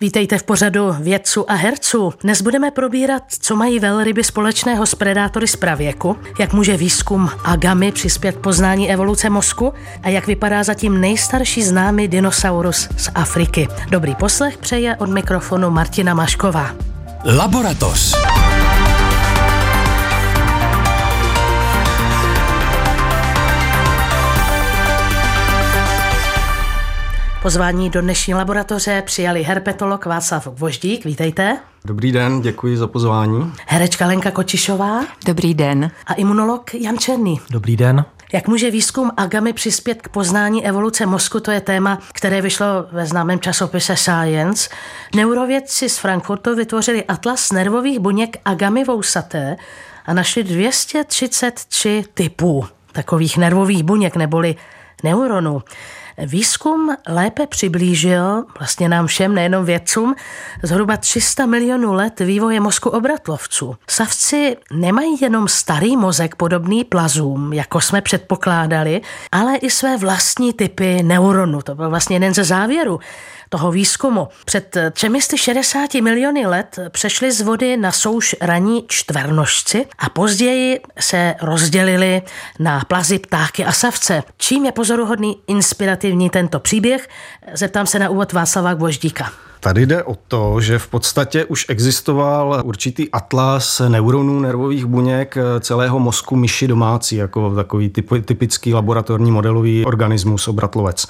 Vítejte v pořadu vědců a herců. Dnes budeme probírat, co mají velryby společného s predátory z pravěku, jak může výzkum agamy přispět poznání evoluce mozku a jak vypadá zatím nejstarší známý dinosaurus z Afriky. Dobrý poslech přeje od mikrofonu Martina Mašková. Laboratoř. Pozvání do dnešní laboratoře přijali herpetolog Václav Voždík. Vítejte. Dobrý den, děkuji za pozvání. Herečka Lenka Kočišová. Dobrý den. A imunolog Jan Černý. Dobrý den. Jak může výzkum agamy přispět k poznání evoluce mozku, to je téma, které vyšlo ve známém časopise Science. Neurovědci z Frankfurtu vytvořili atlas nervových buněk agamy vousaté a našli 233 typů takových nervových buněk neboli neuronů. Výzkum lépe přiblížil vlastně nám všem, nejenom vědcům, zhruba 300 milionů let vývoje mozku obratlovců. Savci nemají jenom starý mozek podobný plazům, jako jsme předpokládali, ale i své vlastní typy neuronů. To byl vlastně jeden ze závěrů toho výzkumu. Před 360 miliony let přešli z vody na souš raní čtvernožci a později se rozdělili na plazy, ptáky a savce. Čím je pozoruhodný, inspirativní tento příběh? Zeptám se na úvod Václava Gvoždíka. Tady jde o to, že v podstatě už existoval určitý atlas neuronů nervových buněk celého mozku myši domácí, jako takový typický laboratorní modelový organismus obratlovec.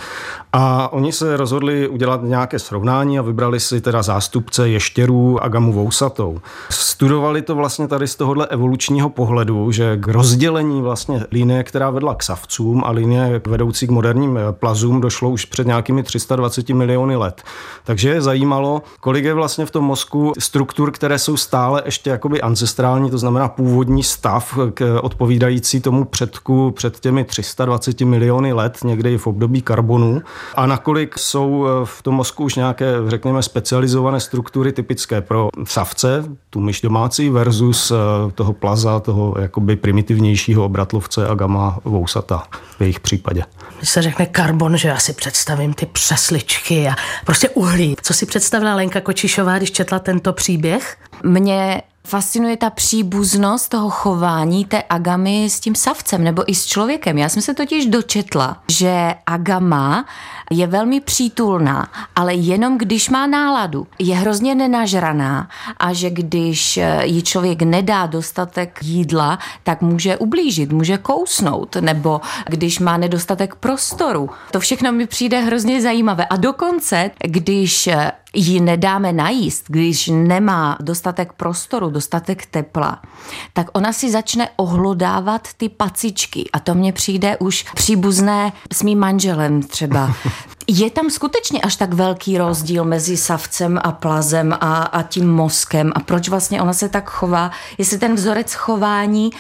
A oni se rozhodli udělat nějaké srovnání a vybrali si teda zástupce ještěrů Agamu vousatou. Studovali to vlastně tady z tohohle evolučního pohledu, že k rozdělení vlastně linie, která vedla k savcům a linie vedoucí k moderním plazům došlo už před nějakými 320 miliony let. Takže je zajímalo, kolik je vlastně v tom mozku struktur, které jsou stále ještě jakoby ancestrální, to znamená původní stav k odpovídající tomu předku před těmi 320 miliony let, někdy i v období karbonu a nakolik jsou eh, v tom mozku už nějaké, řekněme, specializované struktury typické pro savce, tu myš domácí, versus eh, toho plaza, toho jakoby primitivnějšího obratlovce a gama vousata v jejich případě. Když se řekne karbon, že já si představím ty přesličky a prostě uhlí. Co si představila Lenka Kočišová, když četla tento příběh? Mě fascinuje ta příbuznost toho chování té agamy s tím savcem nebo i s člověkem. Já jsem se totiž dočetla, že agama je velmi přítulná, ale jenom když má náladu. Je hrozně nenažraná a že když jí člověk nedá dostatek jídla, tak může ublížit, může kousnout, nebo když má nedostatek prostoru. To všechno mi přijde hrozně zajímavé. A dokonce, když ji nedáme najíst, když nemá dostatek prostoru, dostatek tepla, tak ona si začne ohlodávat ty pacičky. A to mně přijde už příbuzné s mým manželem třeba. Je tam skutečně až tak velký rozdíl mezi savcem a plazem a, a tím mozkem? A proč vlastně ona se tak chová? Jestli ten vzorec chování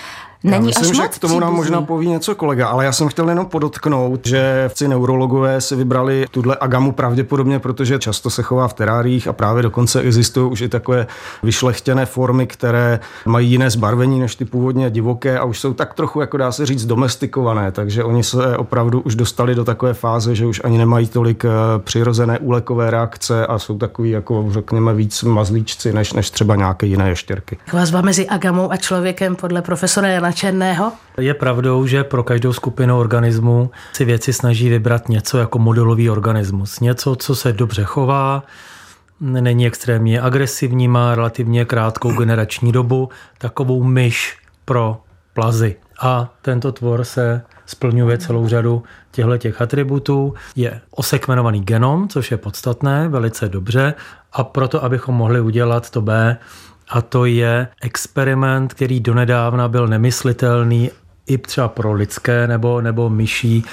Není já myslím, až že k tomu nám možná poví něco kolega, ale já jsem chtěl jenom podotknout, že vci neurologové si vybrali tuhle agamu pravděpodobně, protože často se chová v teráriích a právě dokonce existují už i takové vyšlechtěné formy, které mají jiné zbarvení než ty původně divoké a už jsou tak trochu, jako dá se říct, domestikované, takže oni se opravdu už dostali do takové fáze, že už ani nemají tolik eh, přirozené úlekové reakce a jsou takový, jako řekněme, víc mazlíčci než, než třeba nějaké jiné ještěrky. Vazba mezi agamou a člověkem podle profesora Jana Černého? Je pravdou, že pro každou skupinu organismů si věci snaží vybrat něco jako modelový organismus. Něco, co se dobře chová, není extrémně agresivní, má relativně krátkou generační dobu, takovou myš pro plazy. A tento tvor se splňuje celou řadu těchto těch atributů. Je osekvenovaný genom, což je podstatné, velice dobře. A proto, abychom mohli udělat to B, a to je experiment, který donedávna byl nemyslitelný i třeba pro lidské nebo, nebo myší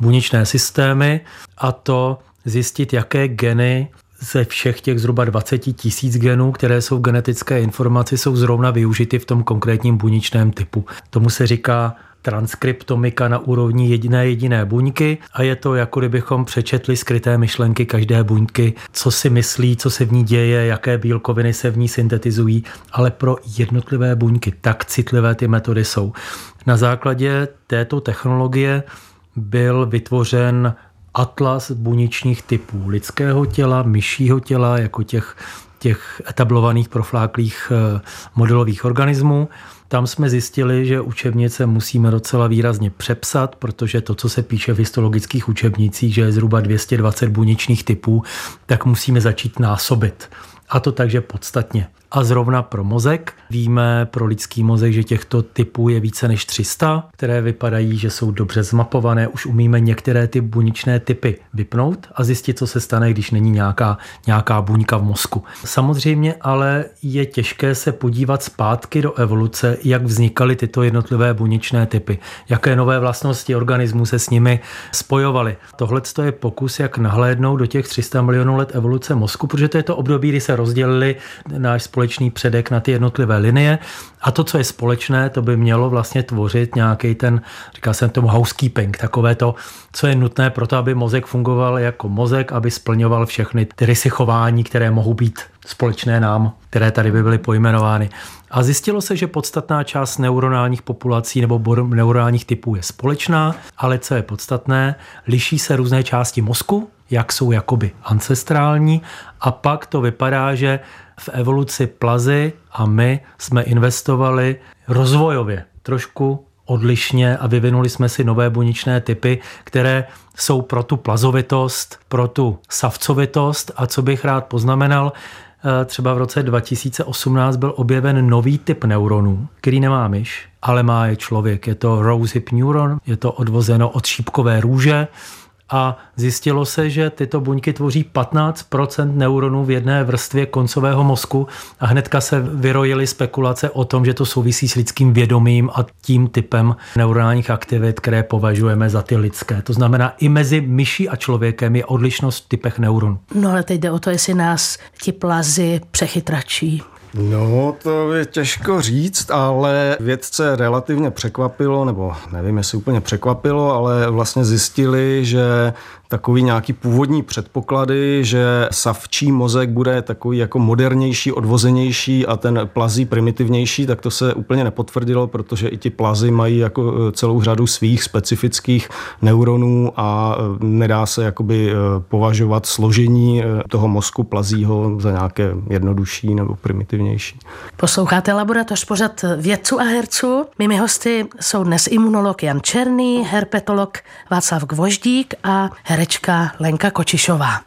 buněčné systémy a to zjistit, jaké geny ze všech těch zhruba 20 tisíc genů, které jsou v genetické informaci, jsou zrovna využity v tom konkrétním buněčném typu. Tomu se říká transkriptomika na úrovni jediné jediné buňky a je to jako kdybychom přečetli skryté myšlenky každé buňky, co si myslí, co se v ní děje, jaké bílkoviny se v ní syntetizují, ale pro jednotlivé buňky tak citlivé ty metody jsou. Na základě této technologie byl vytvořen atlas buněčních typů lidského těla, myšího těla, jako těch, těch etablovaných profláklých eh, modelových organismů. Tam jsme zjistili, že učebnice musíme docela výrazně přepsat, protože to, co se píše v histologických učebnicích, že je zhruba 220 buněčných typů, tak musíme začít násobit. A to takže podstatně. A zrovna pro mozek víme pro lidský mozek, že těchto typů je více než 300, které vypadají, že jsou dobře zmapované. Už umíme některé ty buněčné typy vypnout a zjistit, co se stane, když není nějaká, nějaká buňka v mozku. Samozřejmě ale je těžké se podívat zpátky do evoluce, jak vznikaly tyto jednotlivé buněčné typy, jaké nové vlastnosti organismů se s nimi spojovaly. Tohle je pokus, jak nahlédnout do těch 300 milionů let evoluce mozku, protože to je to období, kdy se rozdělili náš společný předek na ty jednotlivé linie a to, co je společné, to by mělo vlastně tvořit nějaký ten, říkal jsem tomu housekeeping, takové to, co je nutné pro to, aby mozek fungoval jako mozek, aby splňoval všechny ty rysy chování, které mohou být společné nám, které tady by byly pojmenovány. A zjistilo se, že podstatná část neuronálních populací nebo neuronálních typů je společná, ale co je podstatné, liší se různé části mozku, jak jsou jakoby ancestrální a pak to vypadá, že v evoluci plazy a my jsme investovali rozvojově trošku odlišně a vyvinuli jsme si nové buněčné typy, které jsou pro tu plazovitost, pro tu savcovitost a co bych rád poznamenal, eh, třeba v roce 2018 byl objeven nový typ neuronů, který nemá myš, ale má je člověk. Je to rose hip neuron, je to odvozeno od šípkové růže, a zjistilo se, že tyto buňky tvoří 15% neuronů v jedné vrstvě koncového mozku a hnedka se vyrojily spekulace o tom, že to souvisí s lidským vědomím a tím typem neuronálních aktivit, které považujeme za ty lidské. To znamená, i mezi myší a člověkem je odlišnost v typech neuronů. No ale teď jde o to, jestli nás ti plazy přechytračí. No, to je těžko říct, ale vědce relativně překvapilo, nebo nevím, jestli úplně překvapilo, ale vlastně zjistili, že takový nějaký původní předpoklady, že savčí mozek bude takový jako modernější, odvozenější a ten plazí primitivnější, tak to se úplně nepotvrdilo, protože i ti plazy mají jako e, celou řadu svých specifických neuronů a e, nedá se jakoby e, považovat složení toho mozku plazího za nějaké jednodušší nebo primitivnější. Posloucháte laboratoř pořad vědců a herců. Mými hosty jsou dnes imunolog Jan Černý, herpetolog Václav Gvoždík a herečka Lenka Kočišová.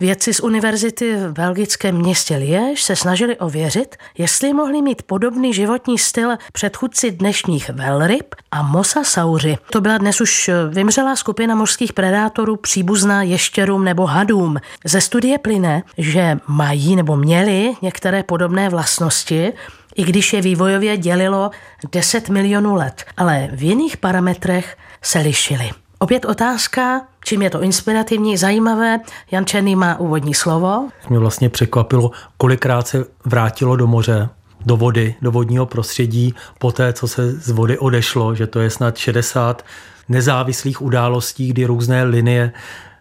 Vědci z univerzity v belgickém městě Liež se snažili ověřit, jestli mohli mít podobný životní styl předchůdci dnešních velryb a mosasauři. To byla dnes už vymřelá skupina mořských predátorů příbuzná ještěrům nebo hadům. Ze studie plyne, že mají nebo měli některé podobné vlastnosti, i když je vývojově dělilo 10 milionů let, ale v jiných parametrech se lišily. Opět otázka, čím je to inspirativní, zajímavé. Jan Černý má úvodní slovo. Mě vlastně překvapilo, kolikrát se vrátilo do moře, do vody, do vodního prostředí, po té, co se z vody odešlo, že to je snad 60 nezávislých událostí, kdy různé linie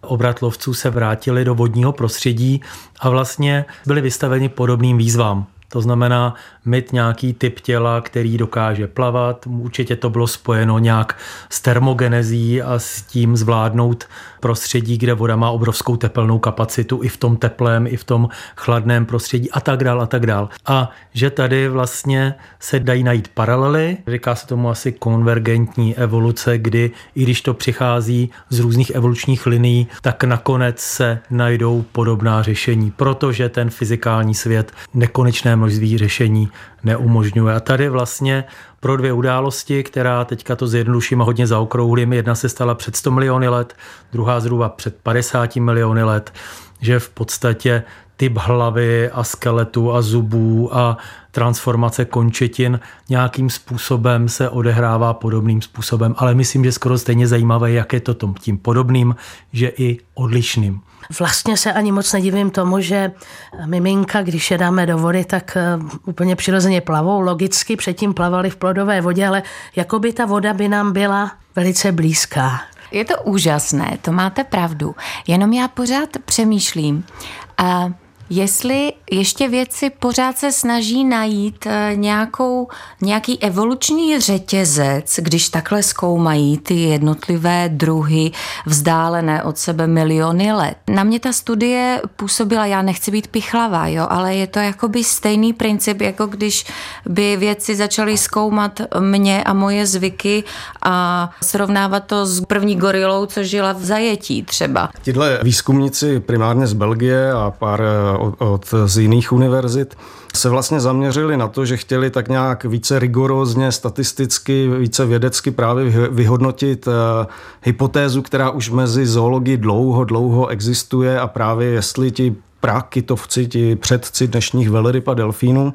obratlovců se vrátili do vodního prostředí a vlastně byli vystaveni podobným výzvám. To znamená mít nějaký typ těla, který dokáže plavat. Určitě to bylo spojeno nějak s termogenezí a s tím zvládnout prostředí, kde voda má obrovskou tepelnou kapacitu i v tom teplém, i v tom chladném prostředí a tak dál a tak dál. A že tady vlastně se dají najít paralely, říká se tomu asi konvergentní evoluce, kdy i když to přichází z různých evolučních linií, tak nakonec se najdou podobná řešení, protože ten fyzikální svět nekonečné množství řešení neumožňuje. A tady vlastně pro dvě události, která teďka to zjednoduším a hodně zaokrouhlím. Jedna se stala před 100 miliony let, druhá zhruba před 50 miliony let, že v podstatě typ hlavy a skeletu a zubů a transformace končetin nějakým způsobem se odehrává podobným způsobem, ale myslím, že skoro stejně zajímavé, jak je to tím podobným, že i odlišným. Vlastně se ani moc nedivím tomu, že miminka, když je dáme do vody, tak eh, úplně přirozeně plavou. Logicky předtím plavali v plodové vodě, ale jako by ta voda by nám byla velice blízká. Je to úžasné, to máte pravdu. Jenom já pořád přemýšlím. A jestli ještě věci pořád se snaží najít eh, nějakou, nějaký evoluční řetězec, když takhle zkoumají ty jednotlivé druhy vzdálené od sebe miliony let. Na mě ta studie působila, já nechci být pichlavá, jo, ale je to jakoby stejný princip, jako když by věci začaly zkoumat mě a moje zvyky a srovnávat to s první gorilou, co žila v zajetí třeba. Tihle výzkumníci primárně z Belgie a pár eh, od, od z jiných univerzit se vlastně zaměřili na to, že chtěli tak nějak více rigorózně, statisticky, více vědecky právě vyhodnotit uh, hypotézu, která už mezi zoologií dlouho, dlouho existuje a právě jestli ti prakytovci, ti předci dnešních velryb a delfínů,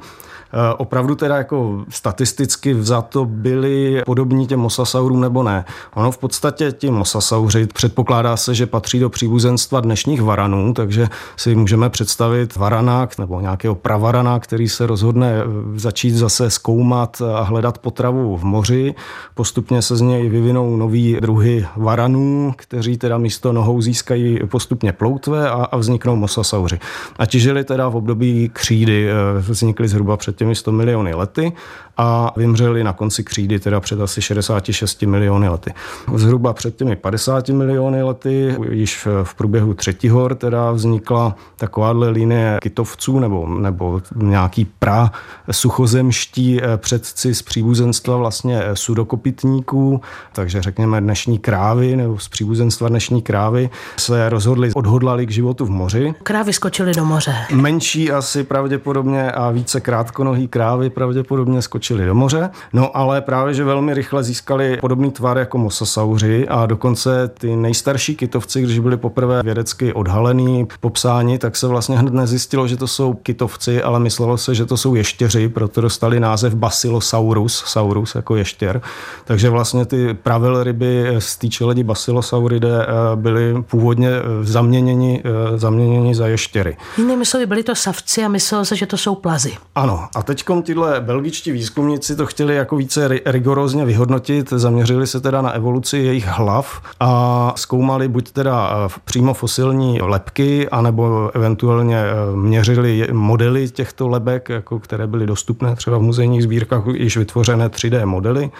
Eh, opravdu teda jako statisticky vzato byli podobní těm mosasaurům nebo ne. Ono v podstatě ti mosasauři předpokládá se, že patří do příbuzenstva dnešních varanů, takže si můžeme představit varana nebo nějakého pravarana, který se rozhodne eh, začít zase zkoumat a hledat potravu v moři. Postupně se z něj vyvinou nový druhy varanů, kteří teda místo nohou získají postupně ploutve a, a vzniknou mosasauři. A ti žili teda v období křídy, eh, vznikly zhruba před těmi 100 miliony lety a vymřeli na konci křídy teda před asi 66 miliony lety. Zhruba před těmi 50 miliony lety, již v průběhu třetihor teda vznikla takováhle linie kytovců nebo, nebo nějaký pra suchozemští eh, předci z příbuzenstva vlastně eh, sudokopitníků, takže řekněme dnešní krávy nebo z příbuzenstva dnešní krávy se rozhodli, odhodlali k životu v moři. Krávy skočily do moře. Menší asi pravděpodobně a více krátkonohý krávy pravděpodobně skočily skočili do moře. No ale právě, že velmi rychle získali podobný tvar jako mosasauři a dokonce ty nejstarší kytovci, když byli poprvé vědecky odhalený, popsáni, tak se vlastně hned nezjistilo, že to jsou kytovci, ale myslelo se, že to jsou ještěři, proto dostali název Basilosaurus, saurus jako ještěr. Takže vlastně ty pravel ryby z té čeledi Basilosauridae eh, byly původně eh, zaměněni, eh, zaměněni za ještěry. Jinými slovy, byli to savci a myslelo se, že to jsou plazy. Ano, a teď tyhle belgičtí výzkumníci výzkumníci to chtěli jako více rigorózně vyhodnotit, zaměřili se teda na evoluci jejich hlav a zkoumali buď teda eh, přímo fosilní lepky, anebo eventuálně eh, měřili modely těchto lebek, jako které byly dostupné třeba v muzejních sbírkách, již vytvořené 3D modely,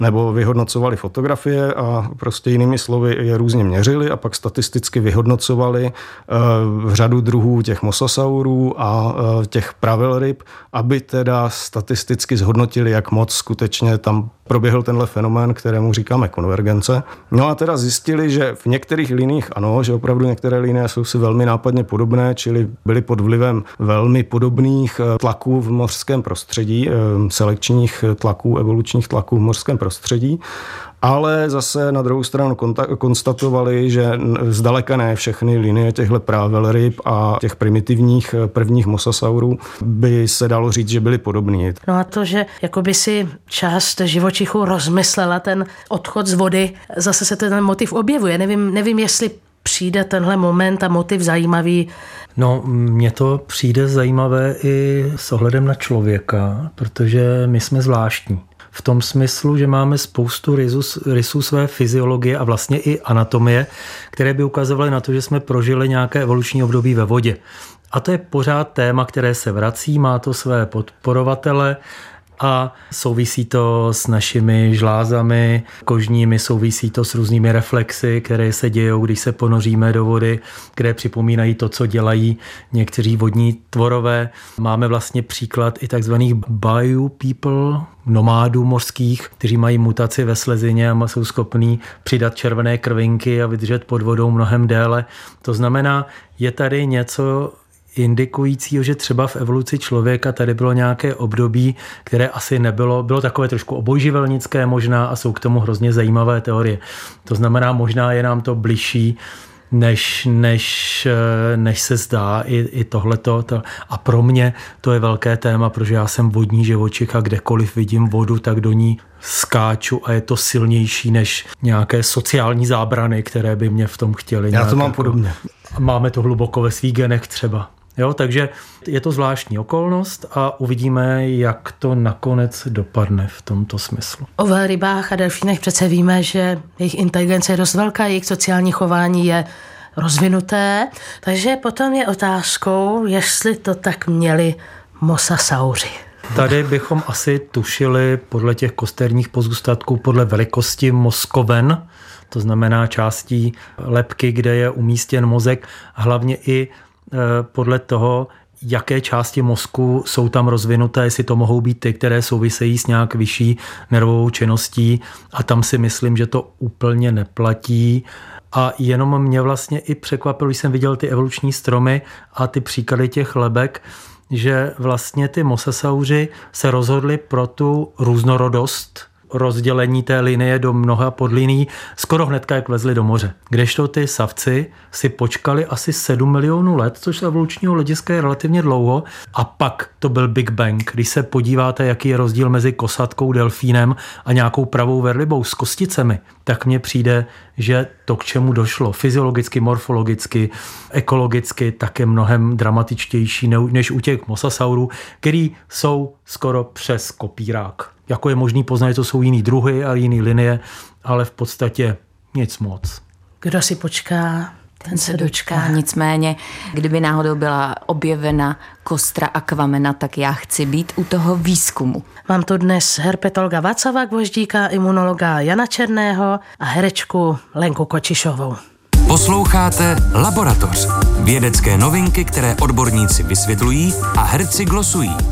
nebo vyhodnocovali fotografie a prostě jinými slovy je různě měřili a pak statisticky vyhodnocovali uh, řadu druhů těch mosasaurů a těch pravelryb, aby teda statisticky zhodnotili zhodnotili, jak moc skutečně tam proběhl tenhle fenomén, kterému říkáme konvergence. No a teda zjistili, že v některých liních ano, že opravdu některé linie jsou si velmi nápadně podobné, čili byly pod vlivem velmi podobných eh, tlaků v mořském prostředí, eh, selekčních tlaků, evolučních tlaků v mořském prostředí ale zase na druhou stranu konstatovali, že zdaleka ne všechny linie těchto právelryb a těch primitivních eh, prvních mosasaurů by se dalo říct, že byly podobné. No a to, že jakoby si část živočichů rozmyslela ten odchod z vody, zase se ten motiv objevuje. Nevím, nevím jestli přijde tenhle moment a motiv zajímavý. No, mně to přijde zajímavé i s ohledem na člověka, protože my jsme zvláštní v tom smyslu, že máme spoustu rysů, rysů své fyziologie a vlastně i anatomie, které by ukazovaly na to, že jsme prožili nějaké evoluční období ve vodě. A to je pořád téma, které se vrací, má to své podporovatele, a souvisí to s našimi žlázami kožními, souvisí to s různými reflexy, které se dějou, když se ponoříme do vody, které připomínají to, co dělají někteří vodní tvorové. Máme vlastně příklad i takzvaných bayou people, nomádů mořských, kteří mají mutaci ve slezině a jsou schopní přidat červené krvinky a vydržet pod vodou mnohem déle. To znamená, je tady něco indikujícího, že třeba v evoluci člověka tady bylo nějaké období, které asi nebylo, bylo takové trošku obojživelnické možná a jsou k tomu hrozně zajímavé teorie. To znamená, možná je nám to bližší než, než, než se zdá i, i tohleto. To. A pro mě to je velké téma, protože já jsem vodní živočich a kdekoliv vidím vodu, tak do ní skáču a je to silnější než nějaké sociální zábrany, které by mě v tom chtěli. Já to mám jako, podobně. Máme to hluboko ve svých genech třeba. Jo, takže je to zvláštní okolnost a uvidíme, jak to nakonec dopadne v tomto smyslu. O rybách a delfínech přece víme, že jejich inteligence je dost velká, jejich sociální chování je rozvinuté, takže potom je otázkou, jestli to tak měli mosasauři. Tady bychom asi tušili podle těch kosterních pozůstatků, podle velikosti mozkoven, to znamená částí lepky, kde je umístěn mozek, hlavně i podle toho, jaké části mozku jsou tam rozvinuté, jestli to mohou být ty, které souvisejí s nějak vyšší nervovou činností a tam si myslím, že to úplně neplatí. A jenom mě vlastně i překvapilo, když jsem viděl ty evoluční stromy a ty příklady těch lebek, že vlastně ty mosasauři se rozhodli pro tu různorodost rozdělení té linie do mnoha podliní skoro hnedka, jak vlezli do moře. Kdežto ty savci si počkali asi 7 milionů let, což z evolučního hlediska je relativně dlouho, a pak to byl Big Bang. Když se podíváte, jaký je rozdíl mezi kosatkou, delfínem a nějakou pravou verlibou s kosticemi, tak mně přijde, že to, k čemu došlo fyziologicky, morfologicky, ekologicky, tak je mnohem dramatičtější než u těch mosasaurů, který jsou skoro přes kopírák jako je možný poznat, to jsou jiný druhy a jiný linie, ale v podstatě nic moc. Kdo si počká, ten se dočká. Nicméně, kdyby náhodou byla objevena kostra akvamena, tak já chci být u toho výzkumu. Mám tu dnes herpetologa Václava Gvoždíka, imunologa Jana Černého a herečku Lenku Kočišovou. Posloucháte Laboratoř. Vědecké novinky, které odborníci vysvětlují a herci glosují.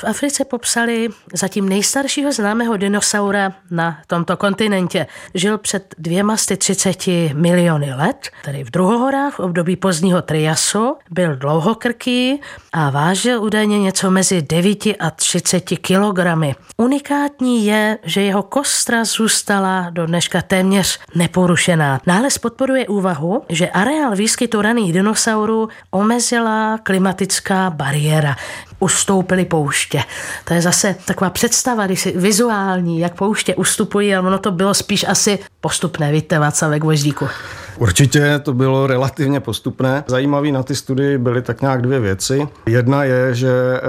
V Africe popsali zatím nejstaršího známého dinosaura na tomto kontinentě. Žil před dvěma 30 miliony let, tedy v druhohorách v období pozdního triasu, byl dlouhokrký a vážil údajně něco mezi 9 a 30 kilogramy. Unikátní je, že jeho kostra zůstala do dneška téměř neporušená. Nález podporuje úvahu, že areál výskytu raných dinosaurů omezila klimatická bariéra ustoupili pouště. To je zase taková představa, když si vizuální, jak pouště ustupují, ale ono to bylo spíš asi postupné, víte, Václav Gvozdíku. Určitě to bylo relativně postupné. Zajímavý na ty studii byly tak nějak dvě věci. Jedna je, že eh,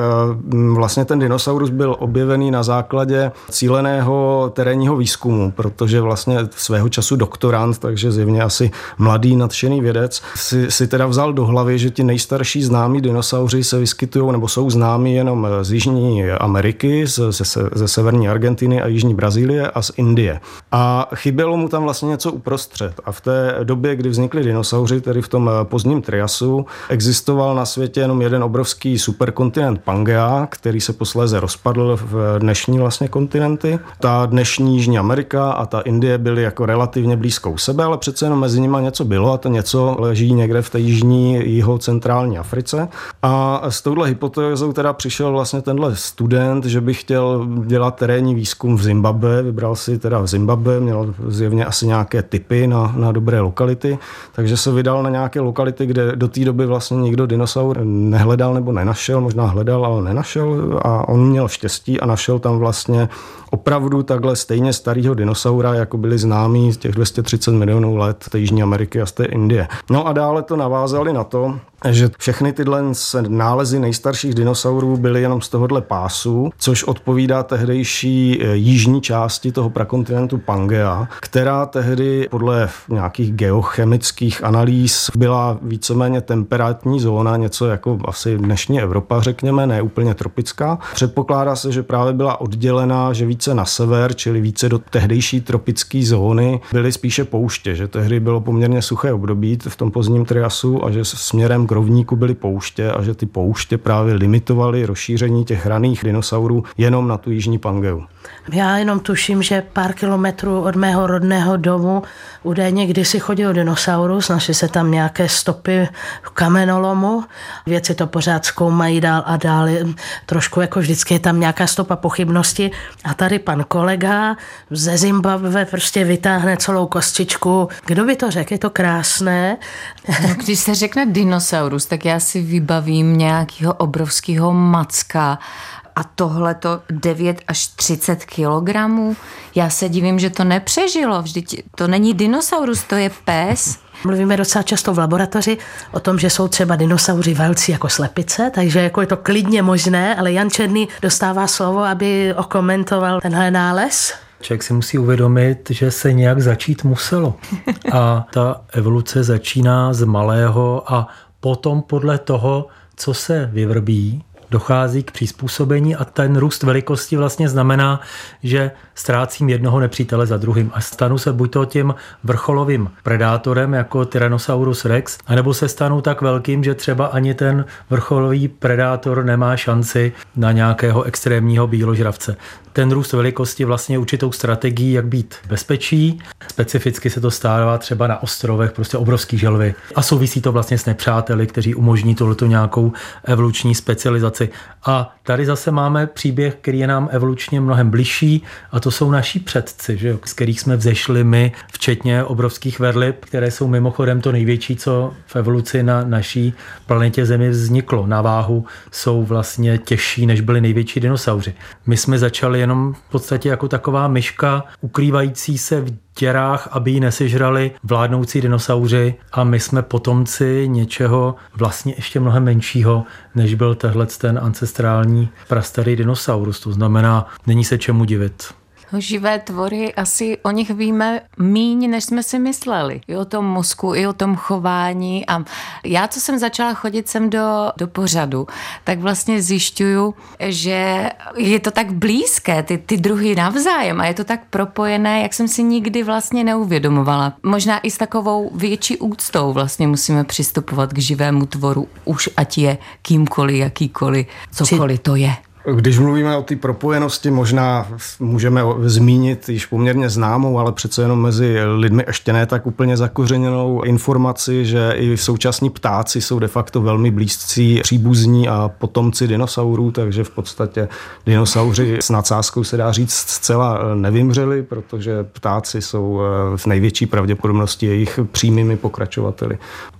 vlastně ten dinosaurus byl objevený na základě cíleného terénního výzkumu, protože vlastně svého času doktorant, takže zjevně asi mladý nadšený vědec, si, si teda vzal do hlavy, že ti nejstarší známí dinosauři se vyskytují nebo jsou známí jenom z Jižní Ameriky, ze, ze, ze severní Argentiny a Jižní Brazílie a z Indie. A chybělo mu tam vlastně něco uprostřed. A v té době, kdy vznikly dinosauři, tedy v tom eh, pozdním triasu, existoval na světě jenom jeden obrovský superkontinent Pangea, který se posléze rozpadl v dnešní vlastně kontinenty. Ta dnešní Jižní Amerika a ta Indie byly jako relativně blízkou sebe, ale přece jenom mezi nimi něco bylo a to něco leží někde v té jižní, jiho centrální Africe. A s touhle hypotézou teda přišel vlastně tenhle student, že by chtěl dělat terénní výzkum v Zimbabwe, vybral si teda v Zimbabwe, měl zjevně asi nějaké typy na, na dobré lokality, takže se vydal na nějaké lokality, kde do té doby vlastně nikdo dinosaur nehledal nebo nenašel, možná hledal, ale nenašel a on měl štěstí a našel tam vlastně opravdu takhle stejně starého dinosaura, jako byli známí z těch 230 milionů let z Jižní Ameriky a z té Indie. No a dále to navázali na to, že všechny tyhle nálezy nejstarších dinosaurů byly jenom z tohohle pásu, což odpovídá tehdejší e, jižní části toho prakontinentu Pangea, která tehdy podle nějakých geochemických analýz byla víceméně temperátní zóna, něco jako asi dnešní Evropa, řekněme, ne úplně tropická. Předpokládá se, že právě byla oddělená, že více na sever, čili více do tehdejší tropické zóny, byly spíše pouště, že tehdy bylo poměrně suché období v tom pozdním triasu a že směrem k rovníku byly pouště a že ty pouště právě limitovaly rozšíření těch raných dinosaurů jenom na tu jižní Pangeu. Já jenom tuším, že pár kilometrů od mého rodného domu údajně kdysi chodil dinosaurus, našli se tam nějaké stopy v kamenolomu, věci to pořád zkoumají dál a dál, trošku jako vždycky je tam nějaká stopa pochybnosti a tady pan kolega ze Zimbabwe prostě vytáhne celou kostičku. Kdo by to řekl? Je to krásné. No, když se řekne dinosaurus, tak já si vybavím nějakého obrovského macka a tohle to 9 až 30 kilogramů. Já se divím, že to nepřežilo. Vždyť to není dinosaurus, to je pes. Mluvíme docela často v laboratoři o tom, že jsou třeba dinosauři velcí jako slepice, takže jako je to klidně možné, ale Jan Černý dostává slovo, aby okomentoval tenhle nález. Člověk si musí uvědomit, že se nějak začít muselo. A ta evoluce začíná z malého a potom podle toho, co se vyvrbí, dochází k přizpůsobení a ten růst velikosti vlastně znamená, že ztrácím jednoho nepřítele za druhým a stanu se buď to tím vrcholovým predátorem jako Tyrannosaurus rex, anebo se stanu tak velkým, že třeba ani ten vrcholový predátor nemá šanci na nějakého extrémního bíložravce. Ten růst velikosti vlastně určitou strategií, jak být bezpečí. Specificky se to stává třeba na ostrovech, prostě obrovský želvy. A souvisí to vlastně s nepřáteli, kteří umožní tohleto nějakou evoluční specializaci. A tady zase máme příběh, který je nám evolučně mnohem bližší a to jsou naši předci, že jo, z kterých jsme vzešli my, včetně obrovských verlib, které jsou mimochodem to největší, co v evoluci na naší planetě Zemi vzniklo. Na váhu jsou vlastně těžší, než byly největší dinosauři. My jsme začali jenom v podstatě jako taková myška ukrývající se v děrách, aby ji nesežrali vládnoucí dinosauři a my jsme potomci něčeho vlastně ještě mnohem menšího, než byl tehle ten ancestrální prastarý dinosaurus. To znamená, není se čemu divit živé tvory, asi o nich víme míň, než jsme si mysleli. I o tom mozku, i o tom chování. A já, co jsem začala chodit sem do, do pořadu, tak vlastně zjišťuju, že je to tak blízké, ty, ty druhy navzájem a je to tak propojené, jak jsem si nikdy vlastně neuvědomovala. Možná i s takovou větší úctou vlastně musíme přistupovat k živému tvoru, už ať je kýmkoliv, jakýkoliv, cokoliv to je. Když mluvíme o té propojenosti, možná můžeme zmínit již poměrně známou, ale přece jenom mezi lidmi ještě ne tak úplně zakořeněnou informaci, že i současní ptáci jsou de facto velmi blízcí příbuzní a potomci dinosaurů, takže v podstatě dinosauři s nadsázkou se dá říct zcela nevymřeli, protože ptáci jsou eh, v největší pravděpodobnosti jejich přímými pokračovateli.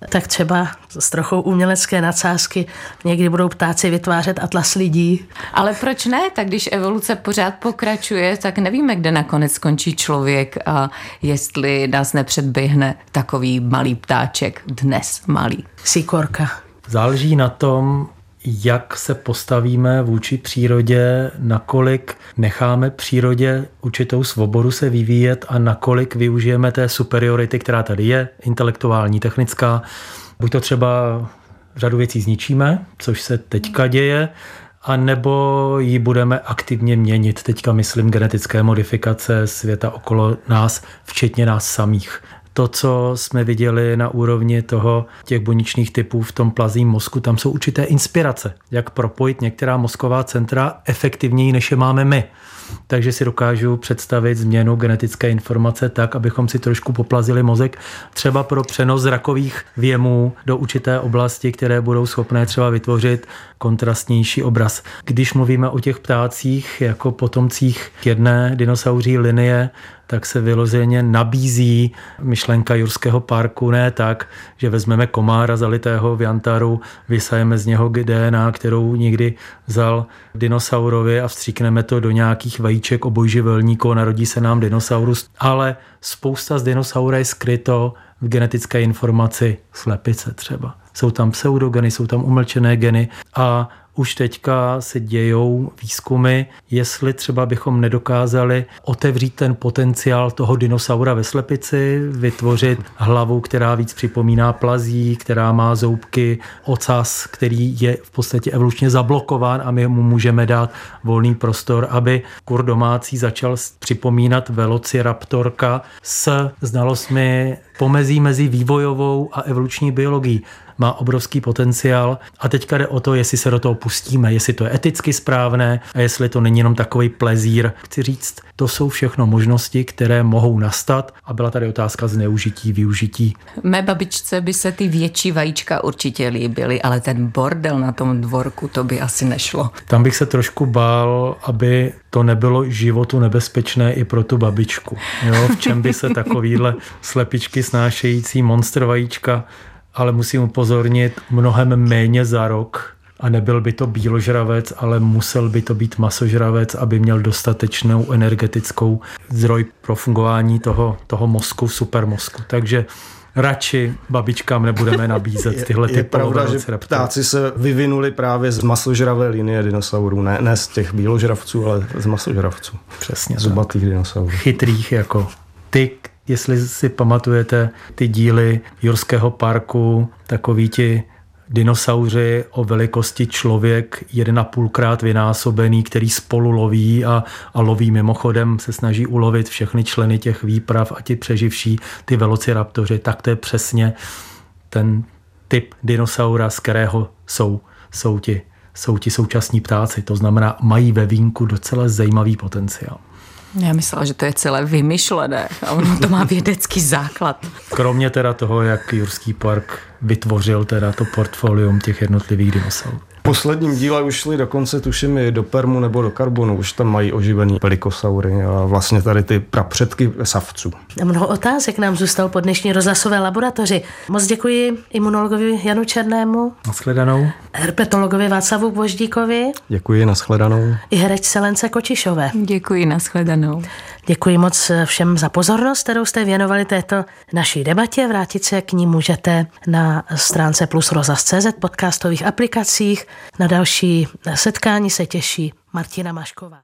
Tak třeba s trochou umělecké nadsázky někdy budou ptáci vytvářet atlas lidí. Ale proč ne? Tak když evoluce pořád pokračuje, tak nevíme, kde nakonec skončí člověk a jestli nás nepředběhne takový malý ptáček, dnes malý. Sikorka. Záleží na tom, jak se postavíme vůči přírodě, nakolik necháme přírodě určitou svobodu se vyvíjet a nakolik využijeme té superiority, která tady je, intelektuální, technická. Buď to třeba řadu věcí zničíme, což se teďka děje, a nebo ji budeme aktivně měnit. Teďka myslím genetické modifikace světa okolo nás, včetně nás samých. To, co jsme viděli na úrovni toho těch buněčných typů v tom plazím mozku, tam jsou určité inspirace, jak propojit některá mozková centra efektivněji, než je máme my takže si dokážu představit změnu genetické informace tak, abychom si trošku poplazili mozek, třeba pro přenos zrakových věmů do určité oblasti, které budou schopné třeba vytvořit kontrastnější obraz. Když mluvíme o těch ptácích jako potomcích jedné dinosauří linie, tak se vyloženě nabízí myšlenka Jurského parku ne tak, že vezmeme komára zalitého v Jantaru, vysajeme z něho DNA, kterou někdy vzal dinosaurovi a vstříkneme to do nějakých vajíček obojživelníků, narodí se nám dinosaurus, ale spousta z dinosaura je skryto v genetické informaci slepice třeba. Jsou tam pseudogeny, jsou tam umlčené geny a už teďka se dějou výzkumy, jestli třeba bychom nedokázali otevřít ten potenciál toho dinosaura ve slepici, vytvořit hlavu, která víc připomíná plazí, která má zoubky, ocas, který je v podstatě evolučně zablokován a my mu můžeme dát volný prostor, aby kur domácí začal připomínat velociraptorka s znalostmi pomezí mezi vývojovou a evoluční biologií má obrovský potenciál a teďka jde o to, jestli se do toho pustíme, jestli to je eticky správné a jestli to není jenom takový plezír. Chci říct, to jsou všechno možnosti, které mohou nastat a byla tady otázka zneužití, využití. Mé babičce by se ty větší vajíčka určitě líbily, ale ten bordel na tom dvorku, to by asi nešlo. Tam bych se trošku bál, aby to nebylo životu nebezpečné i pro tu babičku. Jo, v čem by se takovýhle slepičky snášející monster vajíčka ale musím upozornit, mnohem méně za rok a nebyl by to bíložravec, ale musel by to být masožravec, aby měl dostatečnou energetickou zdroj pro fungování toho, toho mozku, supermozku. Takže radši babičkám nebudeme nabízet tyhle je, je ty pravda, že ptáci se vyvinuli právě z masožravé linie dinosaurů, ne, ne z těch bíložravců, ale z masožravců. Přesně Zubatých dinosaurů. Chytrých jako ty, jestli si pamatujete ty díly Jurského parku, takový ti dinosauři o velikosti člověk jeden a půlkrát vynásobený, který spolu loví a, a loví mimochodem, se snaží ulovit všechny členy těch výprav a ti přeživší, ty velociraptoři, tak to je přesně ten typ dinosaura, z kterého jsou, jsou, ti, jsou ti současní ptáci. To znamená, mají ve vínku docela zajímavý potenciál. Já myslela, že to je celé vymyšlené a ono to má vědecký základ. Kromě teda toho, jak Jurský park vytvořil teda to portfolium těch jednotlivých dinosaurů. V posledním díle už šli dokonce tuším i do Permu nebo do Karbonu, už tam mají oživený pelikosaury a vlastně tady ty prapředky savců. Mnoho otázek nám zůstal po dnešní rozhlasové laboratoři. Moc děkuji imunologovi Janu Černému. Naschledanou. Herpetologovi Václavu Boždíkovi. Děkuji, naschledanou. I herečce Lence Kočišové. Děkuji, naschledanou. Děkuji moc všem za pozornost, kterou jste věnovali této naší debatě. Vrátit se k ní můžete na stránce plus rozhlas.cz podcastových aplikacích. Na další setkání se těší Martina Mašková.